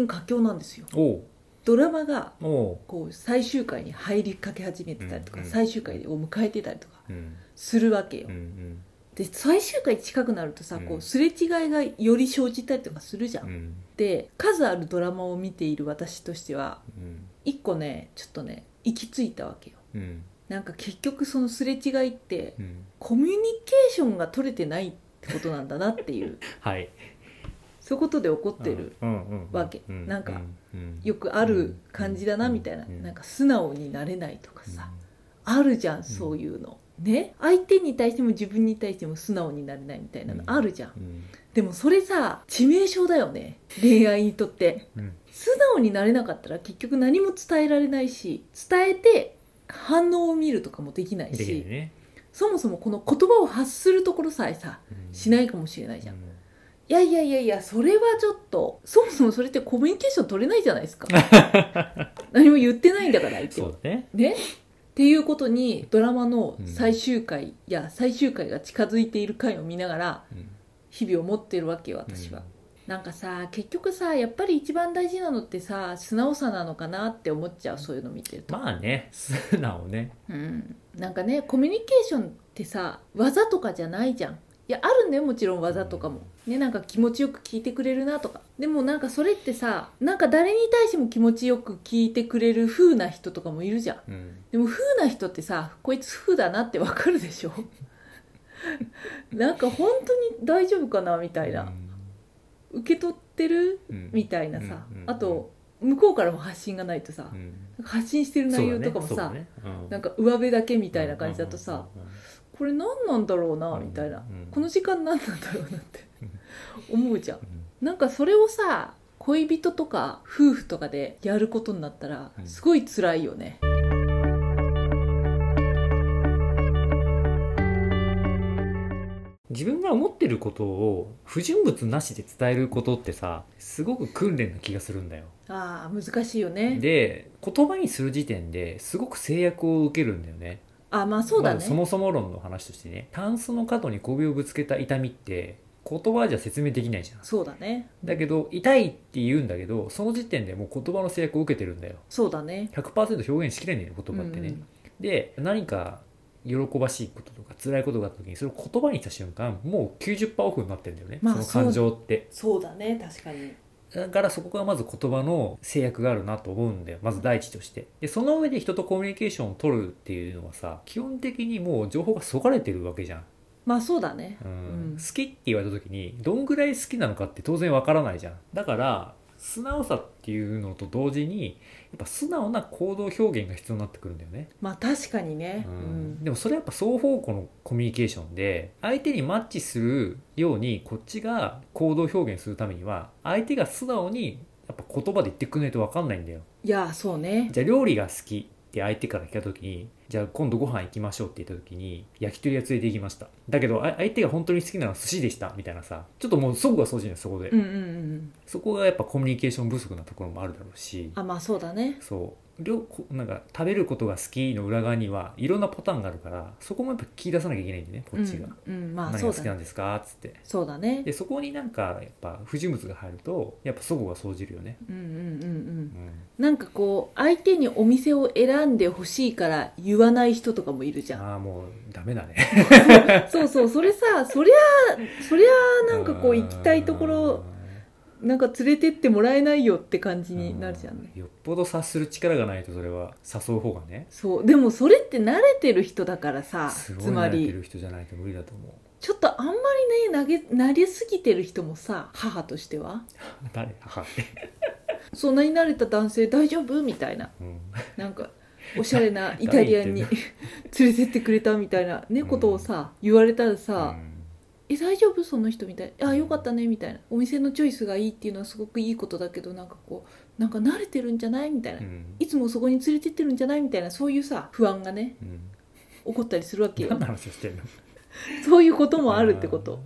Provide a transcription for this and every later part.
近佳境なんですよ。ドラマがこう最終回に入りかけ始めてたりとか、うんうん。最終回を迎えてたりとかうん。するわけよ、うんうん。で最終回近くなるとさ、うん。こうすれ違いがより生じたりとかするじゃん、うん。で数あるドラマを見ている私としてはうん。一個ねちょっとね行き着いたわけよ。うん。なんか結局そのすれ違いってうん。コミュニケーションが取れてないってことなんだなっていう。はいそういうことで起こってるわけうんなんかうんよくある感じだなみたいな。うんなんか素直になれないとかさ。あるじゃんそういうの。ね？相手に対しても自分に対しても素直になれないみたいなのあるじゃん。うん。でもそれさ致命傷だよね。恋愛にとって。うん。素直になれなかったら結局何も伝えられないし伝えて反応を見るとかもできないし。ね。そもそもこの言葉を発するところさえさしないいかもしれないじゃん、いやいやいやいやそれはちょっとそもそもそれってコミュニケーション取れないじゃないですか。何も言ってないんだから相手は。そうだね。ね。っていうことにドラマの最終回や最終回が近づいている回を見ながらうん。日々を持ってるわけよ私は、なんかさ結局さやっぱり一番大事なのってさ素直さなのかなって思っちゃうそういうの見てると、まあね素直ね。うん、なんかねコミュニケーションってさ技とかじゃないじゃんいやあるんだよもちろん技とかも。ねなんか気持ちよく聞いてくれるなとか。でもなんかそれってさなんか誰に対しても気持ちよく聞いてくれる風な人とかもいるじゃん。うん。でも風な人ってさこいつ風だなってわかるでしょ？なんか本当に大丈夫かなみたいな。受け取ってる？うん。みたいなさ、うんうんあと向こうからも発信がないとさ、発信してる内容とかもさ、ね。ね。うん。なんか上辺だけみたいな感じだとさ、うんうんうんこれ何なんだろうなうん。みたいな、うん。この時間何なんだろうなって思うじゃん。うん。なんかそれをさ恋人とか夫婦とかでやることになったらうん。すごい辛いよね、自分が思ってることを不純物なしで伝えることってさすごく訓練な気がするんだよ。ああ難しいよね。で言葉にする時点ですごく制約を受けるんだよねあまあそうだね、まずそもそも論の話としてねタンスの角に首をぶつけた痛みって言葉じゃ説明できないじゃん。そうだね。だけど痛いって言うんだけどその時点でもう言葉の制約を受けてるんだよ。そうだね。100%表現しきれないよ言葉ってね、うんで何か喜ばしいこととか辛いことがあった時にそれを言葉にした瞬間もう90%オフになってるんだよね、まあその感情って。そうだね確かにだからそこがまず言葉の制約があるなと思うんだよ。まず第一として。でその上で人とコミュニケーションを取るっていうのはさ基本的にもう情報がそがれてるわけじゃん、まあそうだね。うん。うん。好きって言われた時にどんぐらい好きなのかって当然わからないじゃん。だから素直さっていうのと同時にやっぱ素直な行動表現が必要になってくるんだよね。まあ確かにね。ううん。ん、でもそれはやっぱ双方向のコミュニケーションで相手にマッチするようにこっちが行動表現するためには相手が素直にやっぱ言葉で言ってくれないと分かんないんだよ。いやそうね。じゃあ料理が好きって相手から聞いた時にじゃあ今度ご飯行きましょうって言った時に焼き鳥屋連れて行きました。だけどあ相手が本当に好きなのは寿司でした。みたいなさ。ちょっともうそこがそうじゃないそこで、うんうんうんそこがやっぱコミュニケーション不足なところもあるだろうし。あまあそうだね。そう。両こなんか食べることが好きの裏側にはいろんなパターンがあるからそこもやっぱ聞き出さなきゃいけないんでねこっちが、うん、うん、まあ何が好きなんですか？っつって。そうだね。でそこになんかやっぱ不純物が入るとやっぱ齟齬が生じるよね、うんうんうんうん。うん、なんかこう相手にお店を選んでほしいから言わない人とかもいるじゃん。ああもうダメだね。そうそうそれさそりゃそりゃなんかこう行きたいところなんか連れてってもらえないよって感じになるじゃんね。よっぽど察する力がないとそれは誘う方がね。そうでもそれって慣れてる人だからさつまい慣れてりる人じゃないと無理だと思う。ちょっとあんまりね投げ慣れすぎてる人もさ母としては。誰？母。って、そんなに慣れた男性大丈夫？みたいな。うん、なんかおしゃれな イタリアンに 連れてってくれたみたいなねことをさ言われたらさ、え大丈夫？その人みたいな。あよかったねみたいな。お店のチョイスがいいっていうのはすごくいいことだけどなんかこうなんか慣れてるんじゃない？みたいな、うん。いつもそこに連れてってるんじゃない？みたいな。そういうさ不安がねうん。起こったりするわけよ。そういうこともあるってこと。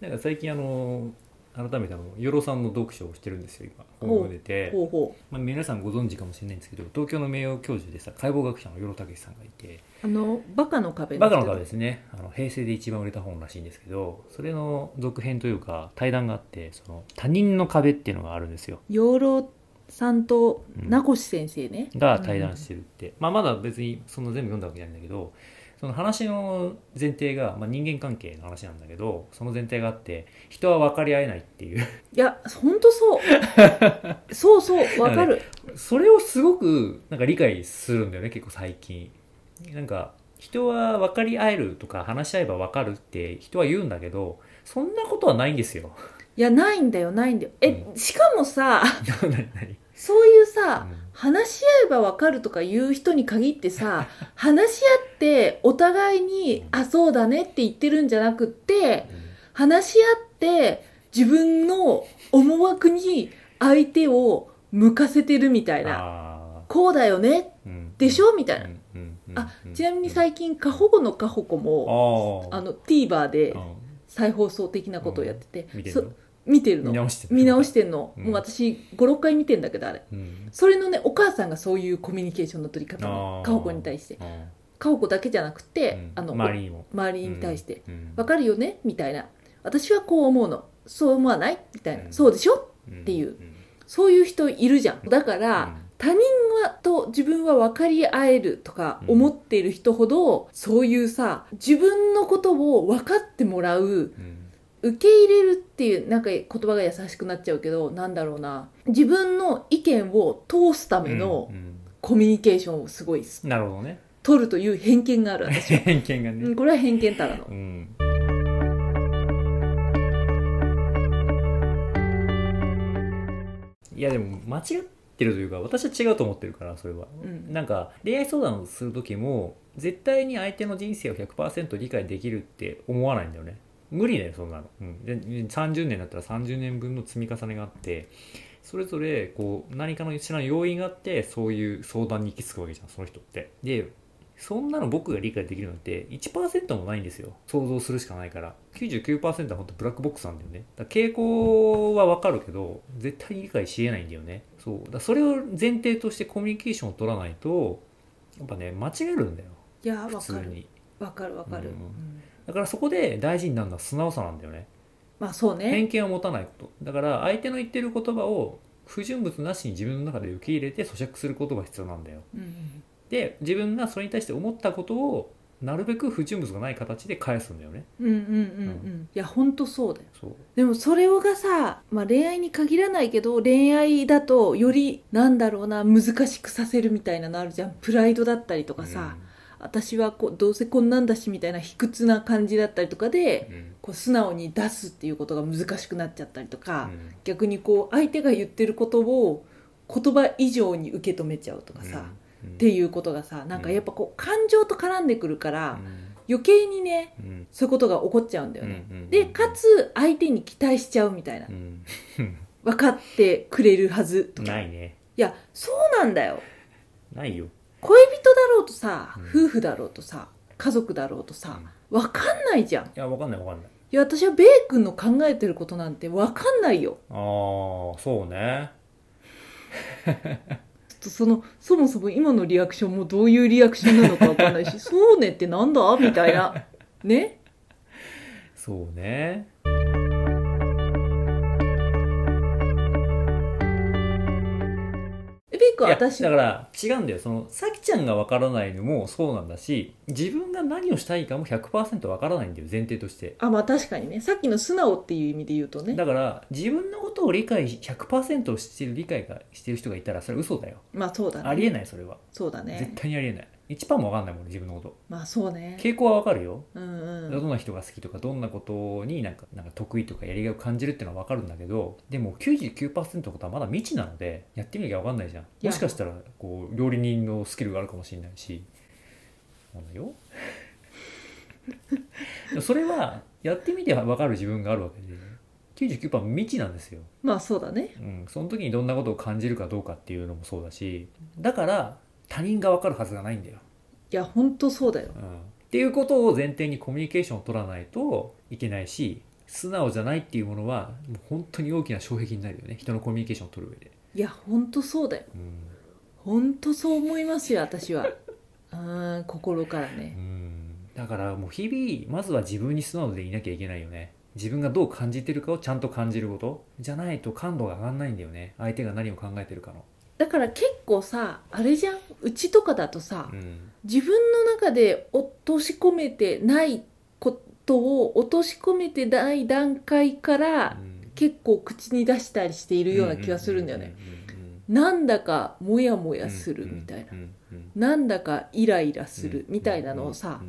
なんか最近あの改めてあの与呂さんの読書をしてるんですよ今。本を出て、ほうほまあ、皆さんご存知かもしれないんですけど東京の名誉教授でさ解剖学者の与呂武さんがいて。うあのバカの壁バカの壁ですね。あの平成で一番売れた本らしいんですけどそれの続編というか対談があってその他人の壁っていうのがあるんですよ。養老さんとうん名越先生ね、が対談してるって、まあ、まだ別にその全部読んだわけじゃないんだけどその話の前提が、まあ、人間関係の話なんだけどその前提があって人は分かり合えないっていう。いやほんとそう。そうそうわかる。それをすごくなんか理解するんだよね結構最近。なんか人は分かり合えるとか話し合えば分かるって人は言うんだけどそんなことはないんですよ。いやないんだよないんだよ。え、うしかもさ 何何そういうさ、うん。話し合えばわかるとか言う人に限ってさ 話し合ってお互いに「あそうだね」って言ってるんじゃなくって話し合って自分の思惑に相手を向かせてるみたいな。あこうだよねーうんでしょ？みたいな、うん。うん。うん。あうん。ちなみに最近過保護の過保護もあの TVer でうん。再放送的なことをやってて、そ見てるの？見てるの。見直してる。見直してんの、うん。もう私56回見てんだけどあれ。うん。それのねお母さんがそういうコミュニケーションの取り方。のあー。かほこに対して。かほこだけじゃなくて、うん。あの周りにも。周りに対して。うん「わかるよね?」みたいな「私はこう思うの。そう思わない?」みたいな「うん。そうでしょ?うん。っていう。ん。そういう人いるじゃん。だから、他人はと自分は分かり合えるとかうん思っている人ほど、そういうさ自分のことを分かってもらううん受け入れるっていうなんか言葉が優しくなっちゃうけどなんだろうな。自分の意見を通すためのうんコミュニケーションをすごいうんなるほどね。取るという偏見がある私は、偏見がね。うん、これは偏見たらの。うん。いやでも間違ってるというか私は違うと思ってるからそれは、うん。なんか恋愛相談をする時も絶対に相手の人生を100%理解できるって思わないんだよね無理だよそんなの、うん、で30年だったら30年分の積み重ねがあってそれぞれこう何かの知らない要因があってそういう相談に行き着くわけじゃんその人って。でそんなの僕が理解できるのって1%もないんですよ。想像するしかないから。99%は本当ブラックボックスなんだよね。だ傾向はわかるけど絶対に理解しえないんだよね。そう。だそれを前提としてコミュニケーションを取らないとやっぱね間違えるんだよ。いや普分かる。通に。分かる分かる、うん。うんだからそこで大事になるのは素直さなんだよね。まあそうね。偏見を持たないこと。だから相手の言ってる言葉を不純物なしに自分の中で受け入れて咀嚼することが必要なんだよ。うんうんで自分がそれに対して思ったことをなるべく不純物がない形で返すんだよね。うんうんうんうん。いや本当そうだよ。でもそれをがさ、まあ、恋愛に限らないけど恋愛だとよりなんだろうな難しくさせるみたいなのあるじゃん。プライドだったりとかさ、私はこうどうせこんなんだしみたいな卑屈な感じだったりとかでうん。こう素直に出すっていうことが難しくなっちゃったりとか、うん。逆にこう相手が言ってることを言葉以上に受け止めちゃうとかさ、うん。っていうことがさなんかやっぱこう感情と絡んでくるから、うん。余計にねうん。そういうことが起こっちゃうんだよね。うん。でかつ相手に期待しちゃうみたいな。うん。分かってくれるはずとか。ないね。いやそうなんだよ。ないよ。恋人さ、うん。夫婦だろうとさ家族だろうとさ分かんないじゃん。いいやわかんないわかんない。や私はベイ君の考えてることなんて分かんないよ。ああそうね。ちょっとそのそもそも今のリアクションもどういうリアクションなのか分かんないし そうねってなんだみたいな。ね？そうねえベイ君いや私だから違うんだよ。そのさきちゃんがわからないのもそうなんだし自分が何をしたいかも100%わからないんだよ前提として。あまあ確かにね。さっきの素直っていう意味で言うとね。だから自分のことを理解し100%をしてる理解がしてる人がいたらそれは嘘だよ。まあそうだね。ありえないそれは。そうだ絶ね対にありえない1%もわかんないもんね自分のこと。まあそうね。傾向はわかるよ。うんうん。どんな人が好きとかどんなことになんかなんか得意とかやりがいを感じるっていうのは分かるんだけどでも99%のことはまだ未知なのでやってみなきゃ分かんないじゃん。や。もしかしたらこう料理人のスキルがあるかもしれないし。そうだよ。それはやってみて分かる自分があるわけで99%未知なんですよ、まあそうだね。うん、その時にどんなことを感じるかどうかっていうのもそうだし。だから他人が分かるはずがないんだよ。いや本当そうだよ。うん。っていうことを前提にコミュニケーションを取らないといけないし素直じゃないっていうものはもう本当に大きな障壁になるよね。人のコミュニケーションを取る上で、いやほんとそうだよ。うん。ほんとそう思いますよ私は。うん心からうねん、だからもう日々まずは自分に素直でいなきゃいけないよね。自分がどう感じてるかをちゃんと感じること。じゃないと感度が上がんないんだよね。相手が何を考えてるかの、だから結構さあれじゃん？うちとかだとさ、うん。自分の中で落とし込めてないことを落とし込めてない段階からうん。結構口に出したりしているような気がするんだよね、なんだかモヤモヤするみたいな、なんだかイライラすうん。るみたいなのをさ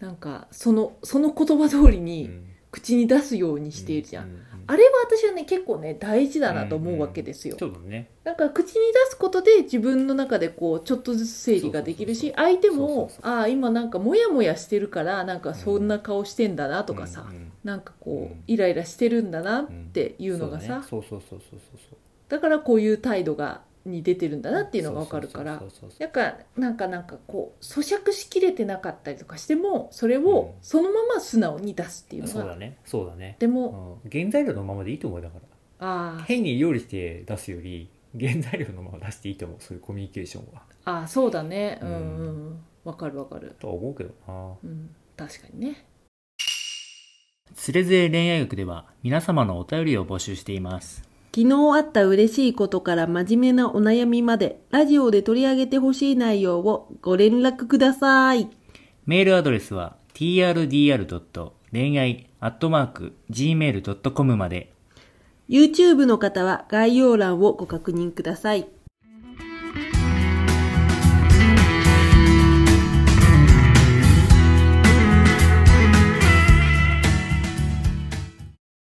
なんかそのその言葉通りうん。に口に出すようにしているじゃん、あれは私はね結構ね大事だなと思うわけですよ、そうだね。なんか口に出すことで自分の中でこうちょっとずつ整理ができるし相手もああ今なんかモヤモヤしてるからなんかそんな顔してんだなとかさ、うんうん。なんかこうイライラしてるんだなっていうのがさ、そうだねそうそうそうそうそうそう。だからこういう態度がに出てるんだなっていうのが分かるから。なんかなんかなんかこう咀嚼しきれてなかったりとかしてもそれうん。をそのまま素直に出すっていうのが、そうだね。そうだね。でも、うん。原材料のままでいいと思うよだから。あ変に料理して出すより原材料のまま出していいと思う。そういうコミュニケーションは。あああそうだね。うん。ううんんうん。分かる分かる。とは思うけどな。うん。確かにね。つれづれ恋愛学では皆様のお便りを募集しています昨日あった嬉しいことから真面目なお悩みまでラジオで取り上げてほしい内容をご連絡くださいメールアドレスは trdr. 恋愛 .gmail.com まで YouTube の方は概要欄をご確認ください